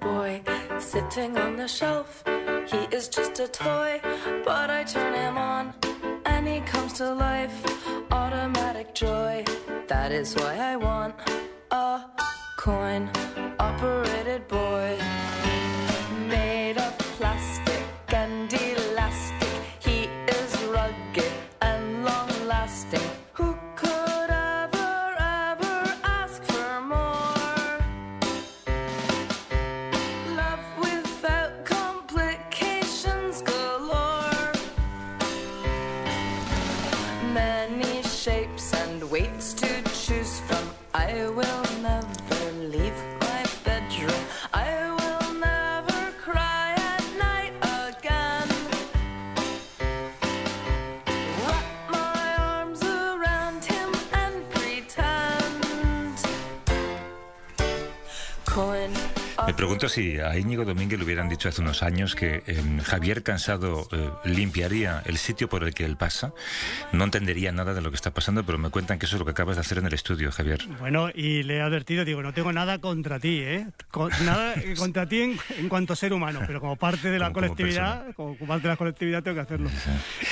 boy sitting on the shelf. He is just a toy, but I turn him on and he comes to life. Automatic joy, that is why I want a coin Pregunto si a Íñigo Domínguez le hubieran dicho hace unos años que eh, Javier Cansado eh, limpiaría el sitio por el que él pasa. No entendería nada de lo que está pasando, pero me cuentan que eso es lo que acabas de hacer en el estudio, Javier. Bueno, y le he advertido, digo, no tengo nada contra ti, ¿eh? Con- nada contra ti en, en cuanto ser humano, pero como parte de la Como- como colectividad, como, parte de la colectividad tengo que hacerlo.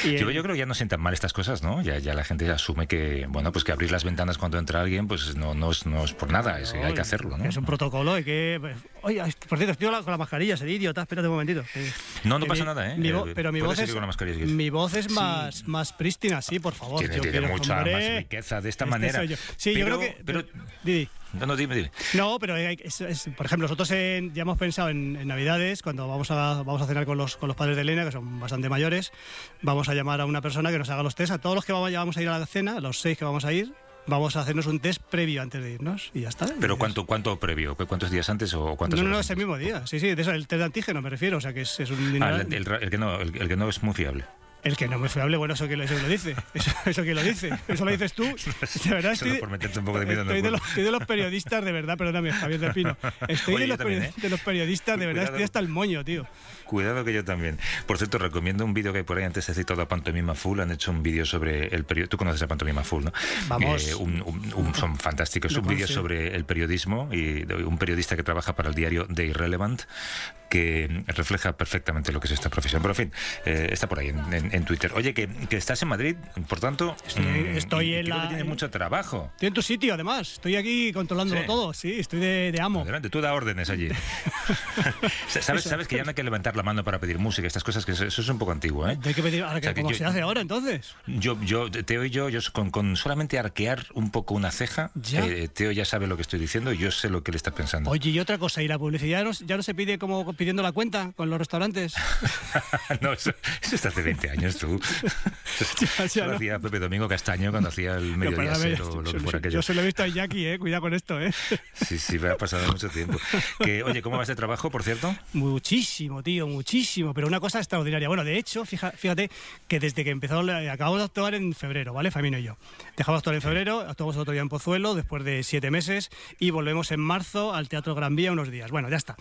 Y, Yo, eh, yo creo que ya no sientan mal estas cosas, ¿no? Ya, ya la gente asume que, bueno, pues que abrir las ventanas cuando entra alguien, pues no, no, es, no es por nada, es que hay que hacerlo, ¿no? Es un protocolo, hay que... Oye, por cierto, estoy con la mascarilla, sería idiota, espérate un momentito. No, no que pasa mi- nada, ¿eh? mi vo- Eh, pero mi voz, es, con la mascarilla si quieres. mi voz es más, más prístina, sí, por favor. Tiene, yo tiene quiero- mucha hombre, más riqueza de esta este manera. soy yo. Sí, yo creo que... pero- Didi. No, no, dime, dime. No, pero hay- es- es- por ejemplo, nosotros en- ya hemos pensado en, en Navidades, cuando vamos a, vamos a cenar con los, con los padres de Elena, que son bastante mayores, vamos a llamar a una persona que nos haga los test. A todos los que vamos, ya vamos a ir a la cena, los seis que vamos a ir, vamos a hacernos un test previo antes de irnos y ya está. Pero ¿cuánto, cuánto previo? ¿Cu- ¿Cuántos días antes o cuántos No, no, es el mismo día. Sí, sí, de eso, el test de antígeno me refiero, o sea que es, es un Ah, el, el- el que no, el, el que no es muy fiable. El que no me fiable, bueno, eso que lo, eso lo dice. Eso, eso que lo dice. Eso lo dices tú. De verdad Solo estoy, por meterte un poco de miedo estoy, de los, estoy de los periodistas, de verdad, perdóname, Javier del Pino. Estoy Oye, de, los también, ¿eh? de los periodistas, de verdad, Cuidado. estoy hasta el moño, tío. Cuidado que yo también. Por cierto, recomiendo un vídeo que hay por ahí, antes he citado a Pantomima Full, han hecho un vídeo sobre el periodismo. Tú conoces a Pantomima Full, ¿no? Vamos. Eh, un- un- un- son fantásticos. Lo un vídeo sí. sobre el periodismo y un periodista que trabaja para el diario The Irrelevant que refleja perfectamente lo que es esta profesión. Pero en fin, eh, está por ahí en, en- en Twitter. Oye, que, que estás en Madrid, por tanto, Estoy- mm, estoy en la- que tienes en- mucho trabajo. Estoy en tu sitio, además. Estoy aquí controlándolo Sí. todo. Sí, estoy de, de amo. Adelante, tú da órdenes allí. ¿Sabes, sabes que ya no hay que levantar la mano para pedir música, estas cosas que eso, eso es un poco antiguo, ¿eh? Hay que pedir, ahora, O sea, que ¿cómo yo- se hace ahora entonces? Yo, yo, Teo y yo, yo con, con solamente arquear un poco una ceja, Ya. eh, Teo ya sabe lo que estoy diciendo y yo sé lo que él está pensando. Oye, y otra cosa, ¿y la publicidad no, ya no se pide como pidiendo la cuenta con los restaurantes? no, eso, eso está hace 20 años tú. Ya, ya, lo no. hacía Pepe Domingo Castaño cuando hacía el No, mediodía perdóname, Ser o lo yo- que fuera yo, aquello. yo se lo he visto a Jackie, eh. Cuidado con esto, eh. Sí, sí, me ha pasado mucho tiempo. Que, oye, ¿cómo vas de trabajo, por cierto? Muchísimo, tío, muchísimo. Pero una cosa extraordinaria. Bueno, de hecho, fija- fíjate que desde que empezó, la- acabamos de actuar en febrero, ¿vale? Famino y yo. Dejamos de actuar en febrero, actuamos otro día en Pozuelo después de siete meses y volvemos en marzo al Teatro Gran Vía unos días. Bueno, ya está.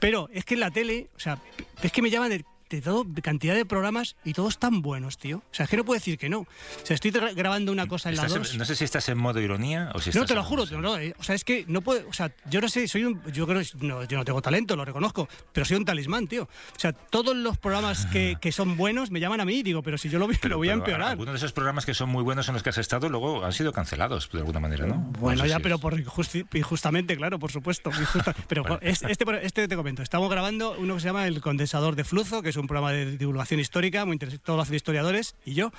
Pero es que en la tele, o sea, es que me llaman de, de todo, cantidad de programas y todos tan buenos, tío. O sea, es que no puedo decir que no. O sea, estoy grabando una cosa en la Estás en- 2. no sé si estás en modo ironía o si No, estás te lo juro, no, no, eh, o sea, es que no puedo, o sea, yo no sé, soy un, yo creo, no, yo no tengo talento, lo reconozco, pero soy un talismán, tío. O sea, todos los programas que, que son buenos me llaman a mí y digo, pero si yo lo, vi- lo voy a pero empeorar. Algunos de esos programas que son muy buenos en los que has estado luego han sido cancelados de alguna manera, ¿no? Bueno, No ya, si pero es- por injusti- injustamente, claro, por supuesto. injusta- Pero Bueno. es- este, este te comento, estamos grabando uno que se llama El Condensador de Flujo, que es un programa de divulgación histórica, muy interesante, todos lo hacen historiadores y yo.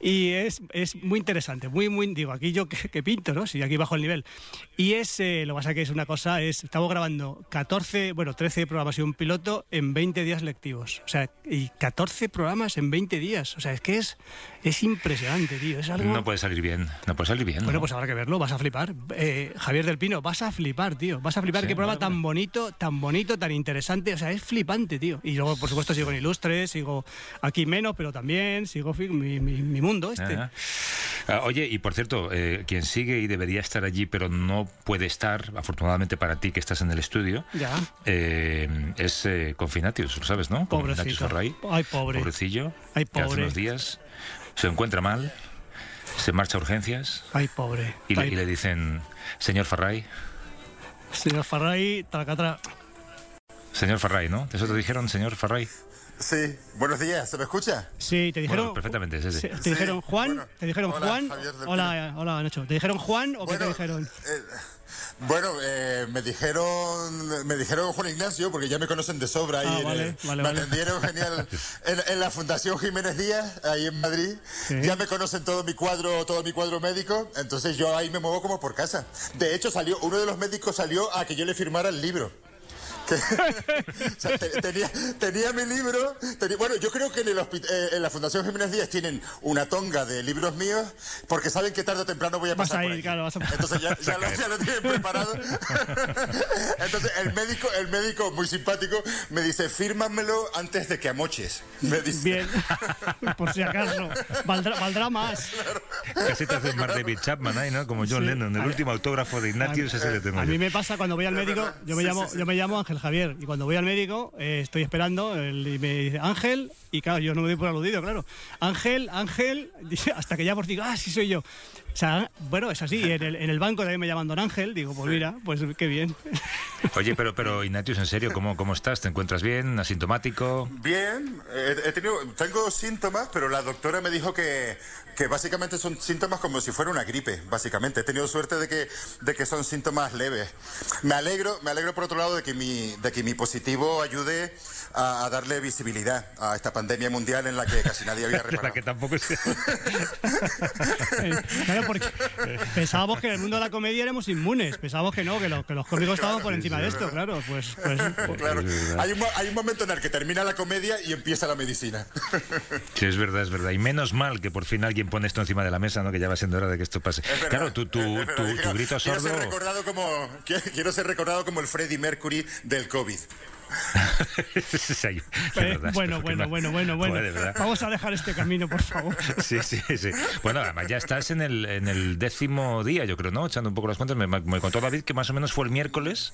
Y es, es muy interesante, muy, muy, digo, aquí yo que, que pinto, ¿no? Si aquí bajo el nivel. Y es, eh, lo que pasa que es una cosa, es, estamos grabando 14, bueno, 13 programas y un piloto en 20 días lectivos. O sea, y 14 programas en 20 días. O sea, es que es, es impresionante, tío. Es algo... No puede salir bien, no puede salir bien. Bueno, ¿no? pues habrá que verlo, vas a flipar. Eh, Javier del Pino, vas a flipar, tío. Vas a flipar. Sí, Qué programa vale, tan vale. bonito, tan bonito, tan interesante. O sea, es flipante, tío. Y luego, por supuesto, sigo en Ilustre, sigo aquí menos, pero también sigo mi, mi- mi mundo este. Ah, oye, y por cierto, eh, quien sigue y debería estar allí, pero no puede estar, afortunadamente para ti que estás en el estudio, Ya. eh, es eh, Confinatius, lo sabes, ¿no? Confinatius Pobrecito. Ay, pobre. Pobrecillo. Ay, Que hace pobre. unos días se encuentra mal, se marcha a urgencias Ay, pobre. y, le, y le dicen, señor Farray, Señor Farray, tracatra. Señor Farray, ¿no? ¿Eso te dijeron, señor Farray? Sí, buenos días, ¿se me escucha? Sí, te dijeron. Bueno, perfectamente, sí, sí. ¿Te dijeron Juan? bueno. ¿Te dijeron Hola, Juan? Hola, hola, Nacho. ¿Te dijeron Juan o qué te dijeron? eh, bueno, eh, me dijeron me dijeron Juan Ignacio, porque ya me conocen de sobra ahí. Ah, en vale, el- vale, me vale. atendieron genial en, en la Fundación Jiménez Díaz, ahí en Madrid. Sí. Ya me conocen todo mi cuadro, todo mi cuadro médico, entonces yo ahí me muevo como por casa. De hecho, salió, uno de los médicos salió a que yo le firmara el libro. Que- o sea, te- tenía, tenía mi libro. tenía- bueno, yo creo que en, el eh, en la Fundación Jiménez Díaz tienen una tonga de libros míos porque saben que tarde o temprano voy a Vas pasar a por ir, ahí. claro, vas a- Entonces ya, ya lo, ya lo tienen preparado. Entonces el médico, el médico muy simpático me dice, fírmamelo antes de que amoches. Me dice. Bien, por si acaso. Valdrá, valdrá más. Casi te haces más David Chapman ahí, ¿no? Como John Sí. Lennon. El último autógrafo de Ignatius ese le tengo A yo. mí me pasa cuando voy al médico, yo me Sí, llamo, sí, sí. yo me llamo Ángel Javier y cuando voy al médico eh, estoy esperando él- me dice Ángel y claro yo no me doy por aludido, claro. Ángel, Ángel, hasta que ya por digo ah sí soy yo. O sea, bueno es así. En el, en el banco también me llaman Don Ángel, digo pues mira pues qué bien. Oye, pero, pero Ignatius, en serio, ¿cómo, ¿cómo estás? ¿Te encuentras bien? ¿Asintomático? Bien, eh, he tenido, tengo síntomas, pero la doctora me dijo que, que básicamente son síntomas como si fuera una gripe, básicamente. He tenido suerte de que, de que son síntomas leves. Me alegro, me alegro por otro lado de que mi, de que mi positivo ayude a, a darle visibilidad a esta pandemia mundial en la que casi nadie había La reparado. que tampoco es... Eh, claro, porque pensábamos que en el mundo de la comedia éramos inmunes, pensábamos que no, que, lo- que los cómicos estaban por encima de esto, claro, pues, pues, pues- Claro, hay un, hay un momento en el que termina la comedia y empieza la medicina. Sí, es verdad, es verdad. Y menos mal que por fin alguien pone esto encima de la mesa, ¿no? Que ya va siendo hora de que esto pase. Es verdad, Claro, tu, tu, es verdad. tu, Quiero- tu grito quiero sordo... Ser recordado como, quiero ser recordado como el Freddie Mercury del COVID. Sí, de verdad, bueno, bueno, bueno, bueno, bueno. Vamos a dejar este camino, por favor. Sí, sí, sí. Bueno, además ya estás en el, en el décimo día, yo creo, ¿no? Echando un poco las cuentas. Me, me contó David que más o menos fue el miércoles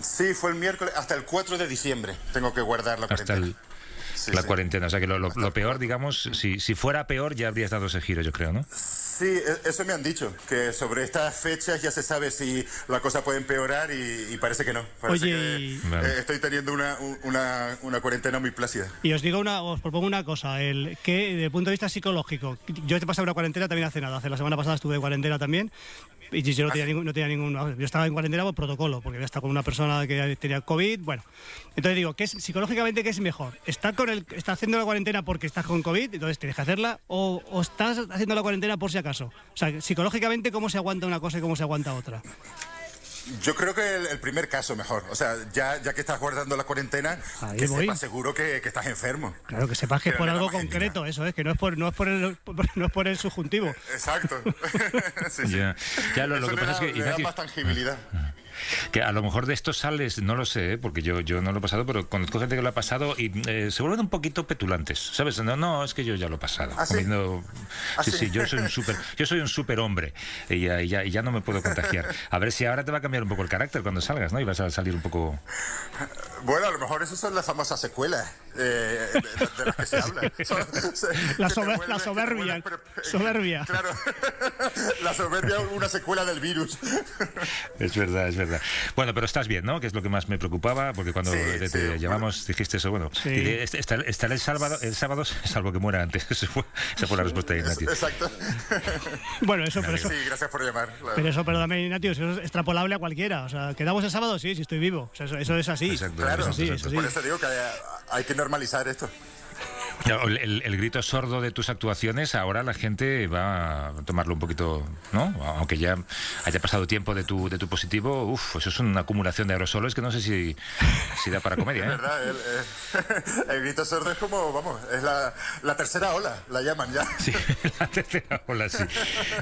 Sí, fue el miércoles, hasta el 4 de diciembre tengo que guardar la hasta cuarentena. el, Sí, la sí. cuarentena. O sea que lo, lo- lo peor, digamos, si, si fuera peor ya habrías dado ese giro, yo creo, ¿no? Sí, e- eso me han dicho, que sobre estas fechas ya se sabe si la cosa puede empeorar y, y parece que no. Parece Oye, que, y- eh, estoy teniendo una, un- una, una cuarentena muy plácida. Y os digo una, os propongo una cosa, el que desde el punto de vista psicológico, yo he pasado una cuarentena también hace nada, hace la semana pasada estuve de cuarentena también y yo no tenía ningún, no tenía ningún, yo estaba en cuarentena por protocolo, porque había estado con una persona que tenía COVID, bueno, entonces digo, ¿qué es psicológicamente qué es mejor? ¿Estar con el, estás haciendo la cuarentena porque estás con COVID, entonces tienes que hacerla, o, o estás haciendo la cuarentena por si acaso? O sea, psicológicamente cómo se aguanta una cosa y cómo se aguanta otra. Yo creo que el, el primer caso mejor. O sea, ya, ya que estás guardando la cuarentena, Ahí que voy. sepas seguro que, que estás enfermo. Claro, que sepas que es por algo concreto, eso es, que no es por, no es por el, no es por el subjuntivo. Exacto. Sí, sí. Ya, ya lo, que pasa da- es que, le da más tangibilidad. Que a lo mejor de esto sales, no lo sé, ¿eh? porque yo, yo no lo he pasado, pero conozco gente que lo ha pasado y eh, se vuelven un poquito petulantes, ¿sabes? No, no, es que yo ya lo he pasado. ¿Ah, sí? Comiendo- ¿Ah, sí, sí? sí, yo soy un super, yo soy un super hombre y ya, y ya, y ya no me puedo contagiar. A ver si ahora te va a cambiar un poco el carácter cuando salgas, ¿no? Y vas a salir un poco... Bueno, a lo mejor esas son las famosas secuelas eh, de, de- de las que se habla. Son- se- La sober- la que te soberbia, soberbia. Claro, la soberbia una secuela del virus. Es verdad, es verdad. Bueno, pero estás bien, ¿no? Que es lo que más me preocupaba, porque cuando Sí, te, sí, te bueno. llamamos dijiste eso, bueno, Sí. estar- estaré el sábado, el sábado, salvo que muera antes. Esa fue, esa fue la respuesta de Ignatius. Exacto. Bueno, eso, pero eso, Sí, gracias por llamar. claro. pero eso, perdóname, Ignatius, eso es extrapolable a cualquiera. O sea, ¿quedamos el sábado? Sí, sí estoy vivo. O sea, eso, eso es así. Exacto, Claro, Eso sí, exacto, eso sí. Por eso digo que hay, hay que normalizar esto. El, el- el grito sordo de tus actuaciones, ahora la gente va a tomarlo un poquito, ¿no? Aunque ya haya pasado tiempo de tu, de tu positivo, uff, eso es una acumulación de aerosoles que no sé si, si da para comedia, ¿eh? ¿Verdad? El, el grito sordo es como, vamos, es la, la tercera ola, la llaman ya. Sí, la tercera ola, sí.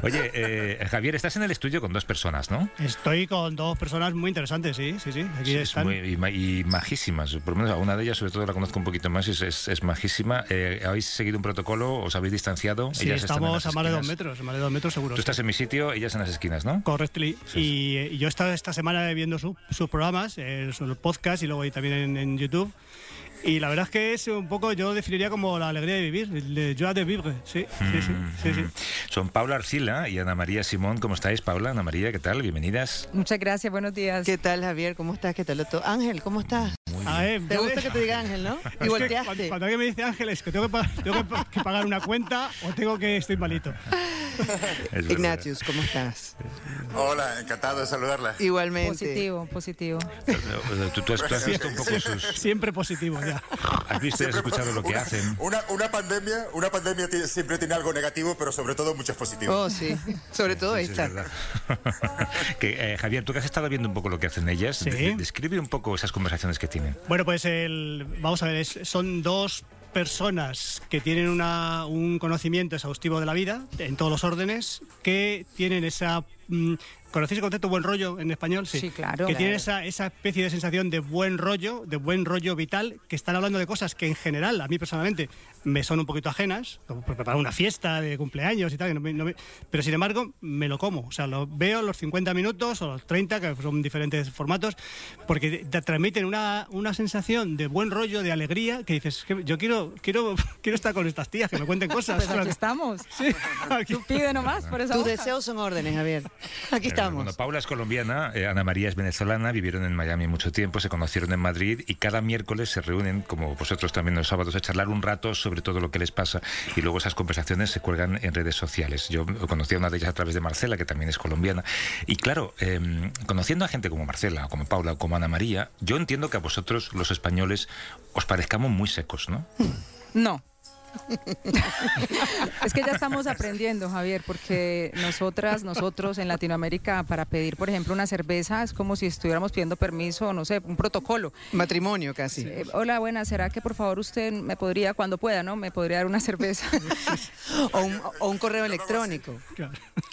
Oye, eh, Javier, estás en el estudio con dos personas, ¿no? Estoy con dos personas muy interesantes, sí, sí, sí. Aquí Sí, es están. muy- y, ma- y majísimas. Por lo menos a una de ellas, sobre todo, la conozco un poquito más y es, es, es majísima. Eh, ¿Habéis seguido un protocolo? ¿Os habéis distanciado? Sí, Ellas estamos a más de dos metros, a más de dos metros seguro. Tú estás sí. en mi sitio, ellas en las esquinas, ¿no? Correctly. Y, eh, y yo he estado esta semana viendo su- sus programas, eh, su podcast y luego ahí también en, en YouTube. Y la verdad es que es un poco, yo definiría como la alegría de vivir, el joie de vivre. Sí, sí, sí. sí, sí. Son Paula Arcila y Ana María Simón. ¿Cómo estáis, Paula? Ana María, ¿qué tal? Bienvenidas. Muchas gracias, buenos días. ¿Qué tal, Javier? ¿Cómo estás? ¿Qué tal, doctor? Ángel, ¿cómo estás? Muy A ver, Te gusta que te diga Ángel, ¿no? Es Y que volteaste. Cuando, cuando alguien me dice que tengo que, tengo que pa- que pagar una cuenta o tengo que estoy malito. Es verdad. Ignatius, ¿cómo estás? Hola, encantado de saludarla. Igualmente. Positivo, positivo. Tú, tú has, tú has visto un poco sus... Siempre positivo ya. Has visto y has escuchado lo que Una- hacen. Una, una pandemia, una pandemia tiene- siempre tiene algo negativo, pero sobre todo muchos positivos. Oh, sí. Sobre todo Sí, sí, esta. es que, eh, Javier, tú que has estado viendo un poco lo que hacen ellas, Sí. de- describe un poco esas conversaciones que tienen. Bueno, pues el, vamos a ver, es- son dos personas que tienen una- un conocimiento exhaustivo de la vida en todos los órdenes, que tienen esa... mm, ¿Conocéis el concepto buen rollo en español? Sí, claro. Que tienen esa, esa especie de sensación de buen rollo, de buen rollo vital, que están hablando de cosas que en general, a mí personalmente, me son un poquito ajenas, como preparar una fiesta de cumpleaños y tal, que no me- no me- pero sin embargo me lo como. O sea, lo veo los 50 minutos o los 30, que son diferentes formatos, porque te transmiten una, una sensación de buen rollo, de alegría, que dices, que yo quiero, quiero, quiero estar con estas tías, que me cuenten cosas. Pues aquí estamos. Sí, aquí. Tú pide nomás por esa Tus deseos son órdenes, Javier. Aquí Eh, estamos. Bueno, Paula es colombiana, eh, Ana María es venezolana, vivieron en Miami mucho tiempo, se conocieron en Madrid y cada miércoles se reúnen, como vosotros también los sábados, a charlar un rato sobre todo lo que les pasa y luego esas conversaciones se cuelgan en redes sociales. Yo conocí a una de ellas a través de Marcela, que también es colombiana. Y claro, eh, conociendo a gente como Marcela, como Paula, como Ana María, yo entiendo que a vosotros, los españoles, os parezcamos muy secos, ¿no? No. es que ya estamos aprendiendo, Javier, porque nosotras, nosotros en Latinoamérica, para pedir, por ejemplo, una cerveza, es como si estuviéramos pidiendo permiso, no sé, un protocolo. Matrimonio casi. Eh, hola, buenas, ¿será que por favor usted me podría, cuando pueda, ¿no? Me podría dar una cerveza. O un, o un correo electrónico.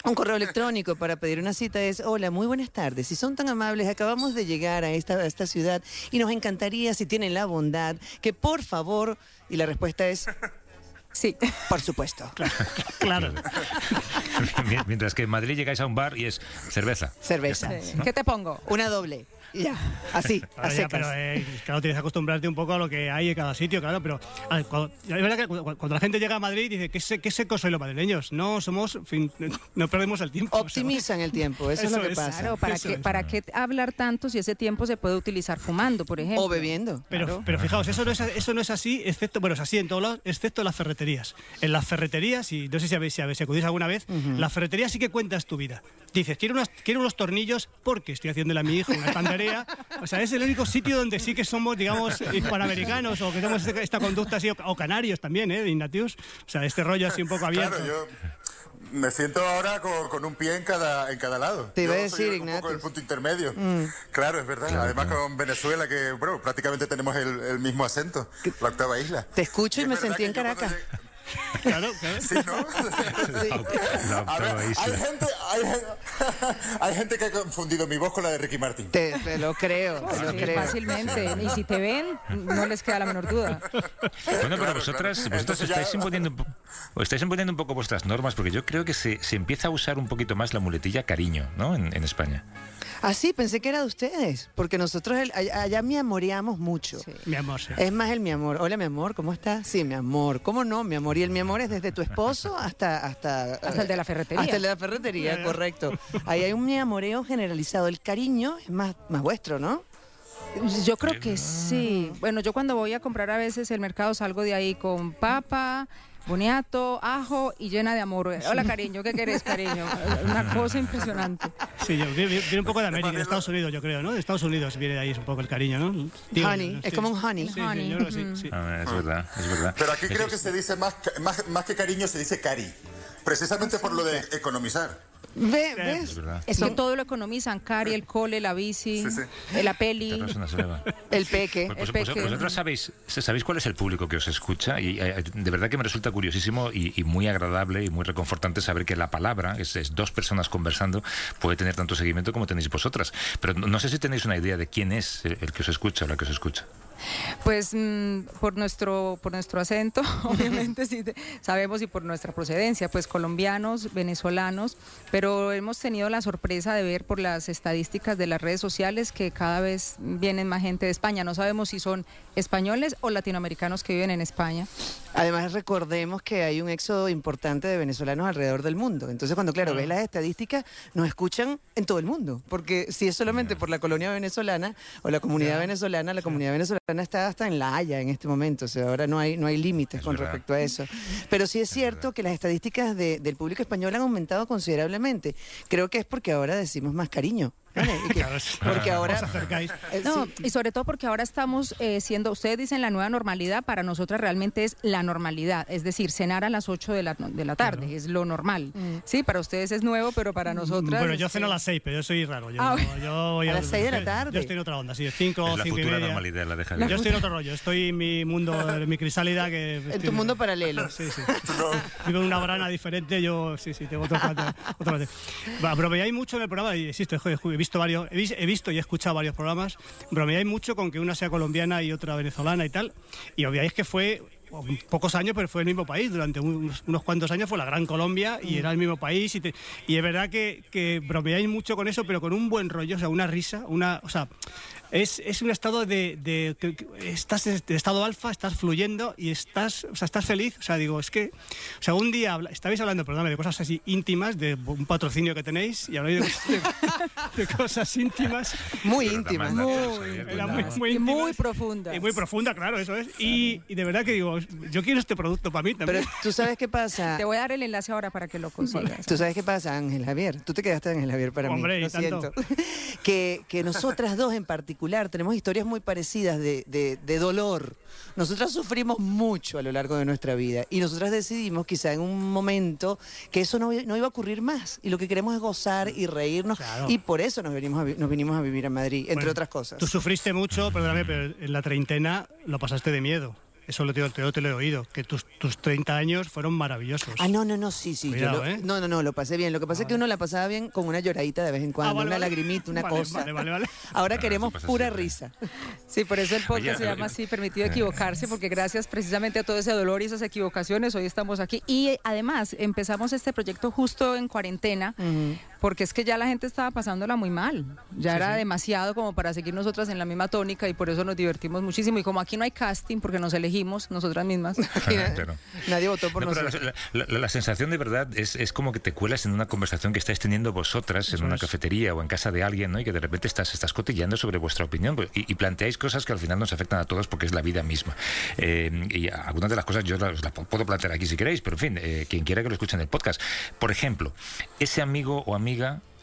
Un correo electrónico para pedir una cita es, hola, muy buenas tardes. Si son tan amables, acabamos de llegar a esta, a esta ciudad y nos encantaría, si tienen la bondad, que por favor, y la respuesta es, sí. por supuesto, Claro. Mientras que en Madrid llegáis a un bar y es cerveza. cerveza. Sí. ¿Qué te pongo? Una doble. Y ya, así, a Ahora ya, secas. pero eh, claro, tienes que acostumbrarte un poco a lo que hay en cada sitio, claro, pero cuando, es verdad que cuando, la gente llega a Madrid dice, ¿qué, se- qué secos sois los madrileños? No, somos, fin, no perdemos el tiempo. o sea, Optimizan el tiempo, eso, es lo Eso que pasa. Claro, ¿para Eso qué, es. ¿para qué hablar tanto si ese tiempo se puede utilizar fumando, por ejemplo? O bebiendo. Pero, Claro. pero fijaos, eso no, es, eso no es así, excepto, bueno, es así en todos lados, excepto en las ferreterías. En las ferreterías, y no sé si habéis, si si acudís alguna vez, las ferreterías sí que cuentas tu vida. Dices, quiero, unas, quiero unos tornillos porque estoy haciéndole a mi hijo una estantería. O sea, es el único sitio donde sí que somos, digamos, hispanoamericanos o que tenemos este- esta conducta así, o, canarios también, ¿eh? De Ignatius. O sea, este rollo así un poco abierto. Claro, yo me siento ahora con, con un pie en cada, en cada lado. Te iba a decir, soy un poco Ignatius. el punto intermedio. Claro, es verdad. Además con Venezuela, que bueno, prácticamente tenemos el, el mismo acento, la octava isla. Te escucho y es me sentí en Caracas. Claro, claro. Sí, ¿no? Sí. A ver, hay gente, hay, hay gente que ha confundido mi voz con la de Ricky Martin. Te, te lo creo, te lo Sí, creo. fácilmente. Y si te ven, no les queda la menor duda. Bueno, pero Claro, vosotras, claro. vosotras estáis, ya- imponiendo, estáis imponiendo un poco vuestras normas, porque yo creo que se, se empieza a usar un poquito más la muletilla cariño, ¿no? En, en España. Ah, sí, pensé que era de ustedes, porque nosotros el- allá, allá me amoreamos mucho. Sí. Mi amor, sí. Es más el mi amor. Hola, mi amor, ¿cómo estás? Sí, mi amor. ¿Cómo no, mi amor? Y el mi amor es desde tu esposo hasta... Hasta, Hasta el de la ferretería. Hasta el de la ferretería, correcto. Ahí hay un mi amoreo generalizado. El cariño es más, más vuestro, ¿no? Yo creo que sí. Bueno, yo cuando voy a comprar a veces el mercado salgo de ahí con papa, boniato, ajo y llena de amor. Hola, cariño, ¿qué querés, cariño? Una cosa impresionante. Sí, yo- viene, viene un poco de América, de Estados Unidos, yo creo, ¿no? De Estados Unidos viene de ahí un poco el cariño, ¿no? Digo, honey, ¿no? es Sí. como un honey. Sí, sí, Honey, yo creo que sí, sí. Ah, es verdad, es verdad. Pero aquí creo que se dice más, más, más que cariño, se dice cari. Precisamente por lo de economizar. Ve, ¿Ves? Es que todo lo economizan, Cari, el cole, la bici, Sí, sí. la peli. El peque. Pues, El pues- peque. vosotros sabéis, sabéis cuál es el público que os escucha y eh, de verdad que me resulta curiosísimo y, y muy agradable y muy reconfortante saber que la palabra, es, es dos personas conversando, puede tener tanto seguimiento como tenéis vosotras. Pero no, no sé si tenéis una idea de quién es el, el que os escucha o la que os escucha. Pues mm, por nuestro por nuestro acento, obviamente sí sabemos y por nuestra procedencia, pues colombianos, venezolanos, pero hemos tenido la sorpresa de ver por las estadísticas de las redes sociales que cada vez vienen más gente de España. No sabemos si son españoles o latinoamericanos que viven en España. Además, recordemos que hay un éxodo importante de venezolanos alrededor del mundo. Entonces, cuando, claro, ves las estadísticas, nos escuchan en todo el mundo. Porque si es solamente por la colonia venezolana o la comunidad venezolana, la comunidad venezolana está hasta en La Haya en este momento. O sea, ahora no hay, no hay límites Es con verdad. respecto a eso. Pero sí es cierto que las estadísticas de- del público español han aumentado considerablemente. Creo que es porque ahora decimos más cariño. Claro, porque ahora... Os acercáis. eh, No, sí. y sobre todo porque ahora estamos eh, siendo, ustedes dicen la nueva normalidad, para nosotras realmente es la normalidad, es decir, cenar a las 8 de la, de la tarde, es lo normal. Sí, para ustedes es nuevo, pero para nosotras... Bueno, yo ceno a las 6, pero yo soy raro. Yo, Ah, no- yo voy a las seis de la tarde. Yo estoy en otra onda, sí, 5 Es la 5 y futura media. normalidad, la de Yo estoy en otro rollo, estoy en mi mundo, en mi crisálida que... En tu mundo paralelo. Sí, sí. Vivo en una brana diferente, yo sí, sí, tengo otro plato. Otro plato. Va, bromeáis mucho en el programa, y existe, joder, he visto varios, he, vis- he visto y he escuchado varios programas, bromeáis mucho con que una sea colombiana y otra venezolana y tal, y obviáis que fue pocos años, pero fue el mismo país. Durante unos, unos cuantos años fue la Gran Colombia y era el mismo país. Y, te- y es verdad que, que bromeáis mucho con eso, pero con un buen rollo, o sea, una risa, una, o sea, es, es un estado de, de- que estás de estado alfa, estás fluyendo y estás, o sea, estás feliz. O sea, digo, es que, o sea, un día habla- estabais hablando, perdóname, de cosas así íntimas, de un patrocinio que tenéis y habláis de, cosas- de- de cosas íntimas. Muy Pero íntima. más gracias, Muy, Era muy, muy y muy íntimas. profundas. Y muy profunda, claro, eso es. Y, y de verdad que digo, yo quiero este producto para mí también. Pero tú sabes qué pasa. Te voy a dar el enlace ahora para que lo consigas. Tú sabes qué pasa, Ángel Javier. Tú te quedaste Ángel Javier para Hombre, mí. Lo tanto. siento. Que, que nosotras dos en particular tenemos historias muy parecidas de, de- de dolor. Nosotras sufrimos mucho a lo largo de nuestra vida y nosotras decidimos quizá en un momento que eso no, no iba a ocurrir más. Y lo que queremos es gozar y reírnos. Claro. Y por eso nos venimos a, nos vinimos a vivir a Madrid, entre Bueno, otras cosas. Tú sufriste mucho, perdóname, pero en la treintena lo pasaste de miedo. Eso lo te, te- te lo he oído, que tus, tus 30 años fueron maravillosos. Ah, no, no, no, sí, sí. yo Cuidado, lo- ¿eh? No, no, no, lo pasé bien. Lo que pasa es que uno la pasaba bien con una lloradita de vez en cuando, Ah, vale, una vale. lagrimita, una Vale, cosa. vale, vale, vale. Ahora Claro, queremos pura siempre. risa. Sí, por eso el podcast Oye, se llama eh, así, permitido equivocarse, porque gracias precisamente a todo ese dolor y esas equivocaciones, hoy estamos aquí. Y eh, además, empezamos este proyecto justo en cuarentena, porque es que ya la gente estaba pasándola muy mal. Ya era demasiado como para seguir nosotras en la misma tónica y por eso nos divertimos muchísimo. Y como aquí no hay casting, porque nos elegimos nosotras mismas. Nadie votó por No, nosotros. la, la- la sensación de verdad es, es como que te cuelas en una conversación que estáis teniendo vosotras en una cafetería o en casa de alguien, ¿no? Y que de repente estás, estás cotillando sobre vuestra opinión pues, y, y planteáis cosas que al final nos afectan a todos porque es la vida misma. Eh, y algunas de las cosas yo las, las puedo plantear aquí si queréis, pero en fin, eh, quien quiera que lo escuche en el podcast. Por ejemplo, ese amigo o amiga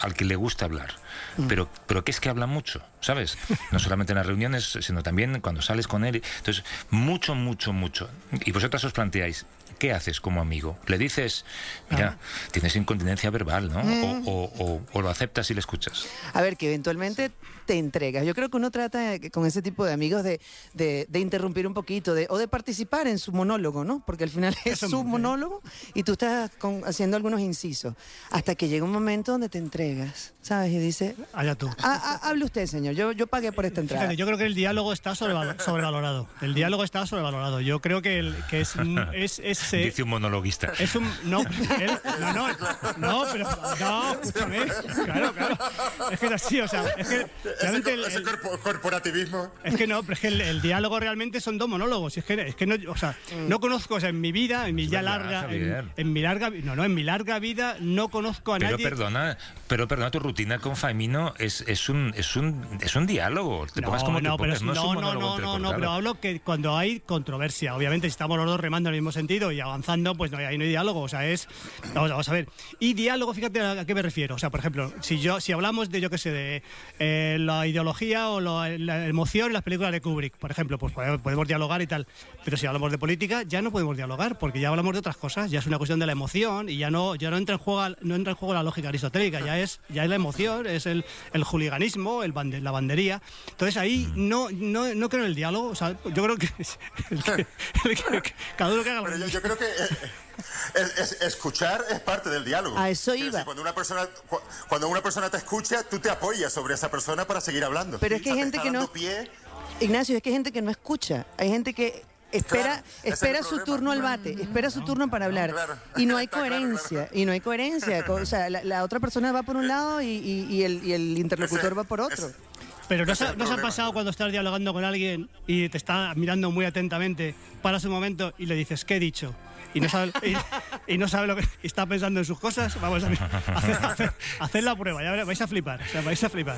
al que le gusta hablar, pero, pero que es que habla mucho, ¿sabes? No solamente en las reuniones, sino también cuando sales con él. Entonces, mucho, mucho, mucho. Y vosotras os planteáis, ¿qué haces como amigo? Le dices, mira, tienes incontinencia verbal, ¿no? O, o- o- o lo aceptas y le escuchas. A ver, que eventualmente te entregas. Yo creo que uno trata con ese tipo de amigos de, de- de interrumpir un poquito de, o de participar en su monólogo, ¿no? Porque al final es Eso su monólogo y tú estás con- haciendo algunos incisos. Hasta que llega un momento donde te entregas, ¿sabes? Y dice, Allá tú. "Ah, ah, hable usted, señor. Yo, yo pagué por esta entrada. Fíjate, yo creo que el diálogo está sobrevalo- sobrevalorado. El diálogo está sobrevalorado. Yo creo que, el- que es, es, es, Dice un monologuista. es un. No, él- no, no, no, pero. No, escúchame. Claro, claro. Es que es así, o sea, es que realmente. el- ese el- corpo- corporativismo. es que no, pero es que el, el diálogo realmente son dos monólogos. Es que, es que no, o sea, no conozco, o sea, en mi vida, en mi Es ya verdad, larga, en, mi larga, no, no, en mi larga vida no conozco a Pero nadie. perdona, pero perdona, tu rutina con Faimino es, es un es un es un diálogo. Te pongas como te no, pero pongas, es- no, es un no, no, no, no, no, pero hablo que cuando hay controversia, obviamente si estamos los dos remando en el mismo sentido y avanzando, pues no, ahí no hay diálogo, o sea, es, vamos, vamos a ver. Y diálogo, fíjate a, qué me refiero, o sea, por ejemplo, si yo, si hablamos de, yo qué sé, de eh, la ideología o la, la emoción en las películas de Kubrick, por ejemplo, pues podemos, podemos dialogar y tal, pero si hablamos de política ya no podemos dialogar, porque ya hablamos de otras cosas, ya es una cuestión de la emoción y ya no, ya no entra en juego, no entra en juego la lógica aristotélica, ya es, ya es la emoción, es el, el juliganismo, el bande- la bandería. Entonces ahí no, no, no creo en el diálogo, o sea, yo creo que, el que- el que- cada uno que haga lo que creo que eh, es- es- escuchar es parte del diálogo. A eso iba. decir, cuando, una persona, cu- cuando una persona te escucha, tú te apoyas sobre esa persona para seguir hablando. Pero es que hay gente que no- pie. Ignacio, es que hay gente que no escucha. Hay gente que espera, Claro, ese es espera su problema. turno al bate, espera su turno para hablar. claro. Y no hay claro, coherencia, y no hay coherencia. Co- O sea, la, la otra persona va por un lado y, y- y el, y el interlocutor Ese- va por otro. Pero no se, no se ha pasado cuando estás dialogando con alguien y te está mirando muy atentamente, paras un momento y le dices, ¿qué he dicho? Y no sabe, y, y no sabe lo que y está pensando en sus cosas. Vamos a hacer, hacer- hacer la prueba, ya vais a flipar. O sea, vais a flipar.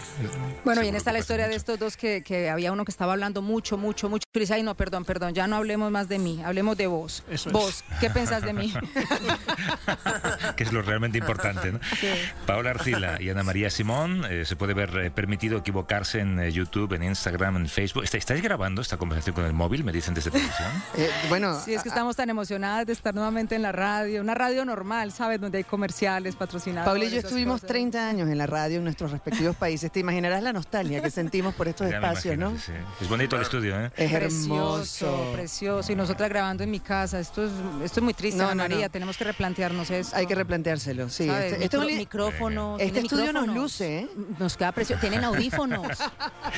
Bueno, y en esta la historia de estos dos que, que había uno que estaba hablando mucho, mucho, mucho. Y dice, ay, no, perdón, perdón, ya no hablemos más de mí, hablemos de vos. Eso es. vos, ¿qué pensás de mí? que es lo realmente importante. ¿no? Sí. Paola Arcila y Ana María Simón, eh, se puede ver eh, permitido equivocarse en eh, YouTube, en Instagram, en Facebook. ¿Está- ¿Estáis grabando esta conversación con el móvil? Me dicen desde televisión. Eh, bueno, Sí, es que estamos tan emocionadas de estar nuevamente en la radio, una radio normal, ¿sabes? Donde hay comerciales, patrocinadores. Paula y yo estuvimos cosas. 30 años en la radio en nuestros respectivos países. Te imaginarás la nostalgia que sentimos por estos Ya espacios, ¿no? sí, sí. Es bonito el estudio, ¿eh? Es Precioso, hermoso. precioso. Y nosotras grabando en mi casa. Esto es, esto es muy triste, No, Ana no, no. María. Tenemos que replantearnos esto. Hay que replanteárselo, sí. ¿sabes? Este, este micrófonos. Este estudio nos luce, ¿eh? Nos queda precioso. Tienen audífonos.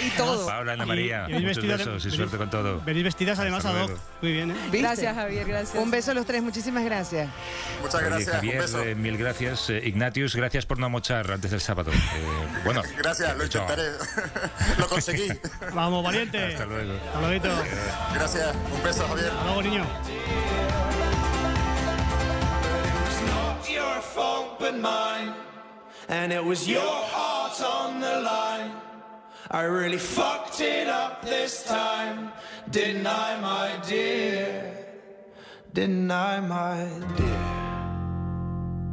Y todo. Paola, Ana María, Y- muchos besos y suerte con todo. Venís vestidas además a luego. Muy bien, ¿eh? Gracias, Javier. Gracias. Un beso a los tres, muchísimas gracias. Muchas Oye, gracias, un Javier, beso. eh, mil gracias. Eh, Ignatius, gracias por no mochar antes del sábado. Eh, bueno, Gracias, lo intentaré. lo conseguí. Vamos, valiente. Hasta luego. Hasta luego. Gracias, un beso, Javier. Hasta luego, niño. not your fault but mine. And it was your heart on the line. I really fucked it up this time. Didn't I, my dear? Didn't I, my dear?